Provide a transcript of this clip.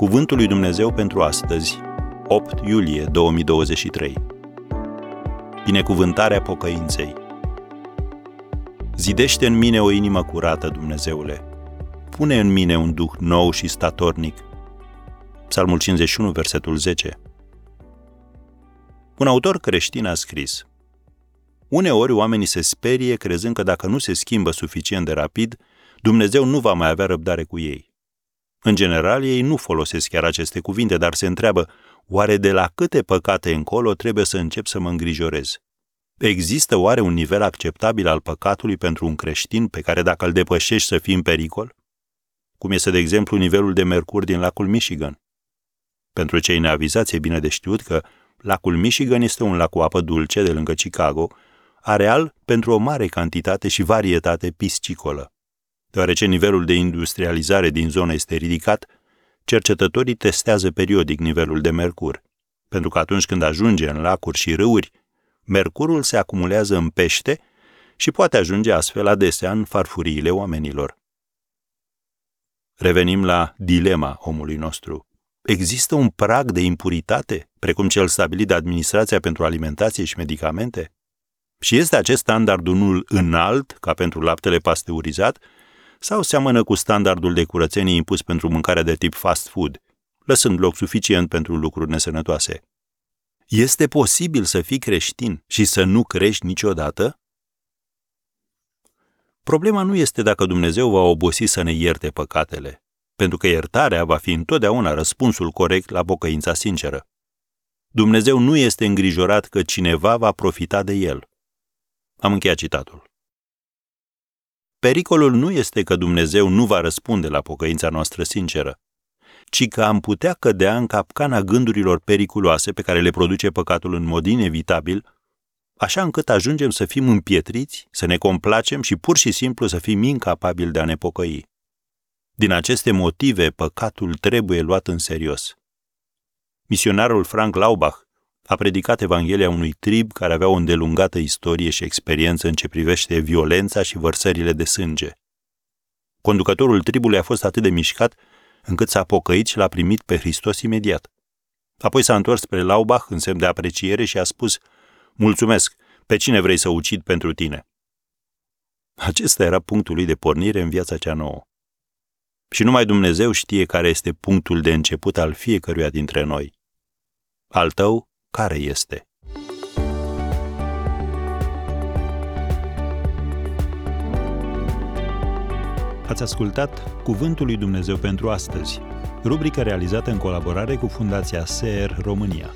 Cuvântul lui Dumnezeu pentru astăzi, 8 iulie 2023. Binecuvântarea pocăinței. Zidește în mine o inimă curată, Dumnezeule. Pune în mine un duh nou și statornic. Psalmul 51, versetul 10. Un autor creștin a scris Uneori oamenii se sperie crezând că dacă nu se schimbă suficient de rapid, Dumnezeu nu va mai avea răbdare cu ei. În general, ei nu folosesc chiar aceste cuvinte, dar se întreabă, oare de la câte păcate încolo trebuie să încep să mă îngrijorez? Există oare un nivel acceptabil al păcatului pentru un creștin pe care dacă îl depășești să fii în pericol? Cum este, de exemplu, nivelul de mercur din lacul Michigan. Pentru cei neavizați e bine de știut că lacul Michigan este un lac cu apă dulce de lângă Chicago, areal pentru o mare cantitate și varietate piscicolă. Deoarece nivelul de industrializare din zonă este ridicat, cercetătorii testează periodic nivelul de mercur, pentru că atunci când ajunge în lacuri și râuri, mercurul se acumulează în pește și poate ajunge astfel adesea în farfuriile oamenilor. Revenim la dilema omului nostru. Există un prag de impuritate, precum cel stabilit de Administrația pentru Alimentație și Medicamente? Și este acest standard unul înalt, ca pentru laptele pasteurizat, sau seamănă cu standardul de curățenie impus pentru mâncarea de tip fast food, lăsând loc suficient pentru lucruri nesănătoase. Este posibil să fii creștin și să nu crești niciodată? Problema nu este dacă Dumnezeu va obosi să ne ierte păcatele, pentru că iertarea va fi întotdeauna răspunsul corect la pocăința sinceră. Dumnezeu nu este îngrijorat că cineva va profita de el. Am încheiat citatul. Pericolul nu este că Dumnezeu nu va răspunde la pocăința noastră sinceră, ci că am putea cădea în capcana gândurilor periculoase pe care le produce păcatul în mod inevitabil, așa încât ajungem să fim împietriți, să ne complacem și pur și simplu să fim incapabili de a ne pocăi. Din aceste motive, păcatul trebuie luat în serios. Misionarul Frank Laubach a predicat Evanghelia unui trib care avea o îndelungată istorie și experiență în ce privește violența și vărsările de sânge. Conducătorul tribului a fost atât de mișcat încât s-a pocăit și l-a primit pe Hristos imediat. Apoi s-a întors spre Laubach în semn de apreciere și a spus, Mulțumesc, pe cine vrei să ucid pentru tine? Acesta era punctul lui de pornire în viața cea nouă. Și numai Dumnezeu știe care este punctul de început al fiecăruia dintre noi. Al tău care este. Ați ascultat Cuvântul lui Dumnezeu pentru astăzi, rubrica realizată în colaborare cu Fundația SER România.